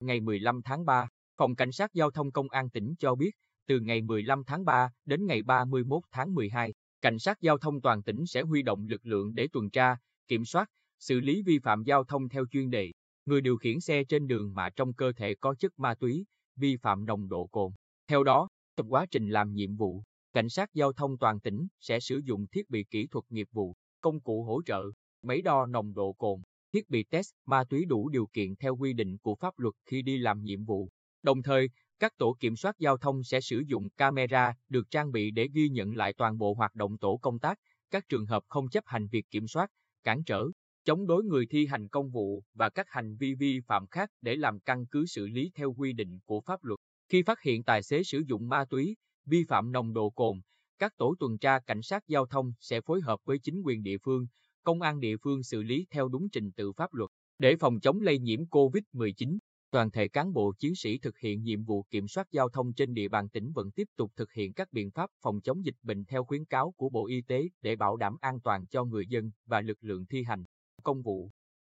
Ngày 15 tháng 3, Phòng Cảnh sát Giao thông Công an tỉnh cho biết, từ ngày 15 tháng 3 đến ngày 31 tháng 12, Cảnh sát Giao thông toàn tỉnh sẽ huy động lực lượng để tuần tra, kiểm soát, xử lý vi phạm giao thông theo chuyên đề. Người điều khiển xe trên đường mà trong cơ thể có chất ma túy, vi phạm nồng độ cồn. Theo đó, trong quá trình làm nhiệm vụ, Cảnh sát Giao thông toàn tỉnh sẽ sử dụng thiết bị kỹ thuật nghiệp vụ, công cụ hỗ trợ, máy đo nồng độ cồn, thiết bị test ma túy đủ điều kiện theo quy định của pháp luật khi đi làm nhiệm vụ. Đồng thời, các tổ kiểm soát giao thông sẽ sử dụng camera được trang bị để ghi nhận lại toàn bộ hoạt động tổ công tác, các trường hợp không chấp hành việc kiểm soát, cản trở, chống đối người thi hành công vụ và các hành vi vi phạm khác để làm căn cứ xử lý theo quy định của pháp luật. Khi phát hiện tài xế sử dụng ma túy, vi phạm nồng độ cồn, các tổ tuần tra cảnh sát giao thông sẽ phối hợp với chính quyền địa phương, công an địa phương xử lý theo đúng trình tự pháp luật, để phòng chống lây nhiễm COVID-19. Toàn thể cán bộ chiến sĩ thực hiện nhiệm vụ kiểm soát giao thông trên địa bàn tỉnh vẫn tiếp tục thực hiện các biện pháp phòng chống dịch bệnh theo khuyến cáo của Bộ Y tế để bảo đảm an toàn cho người dân và lực lượng thi hành công vụ.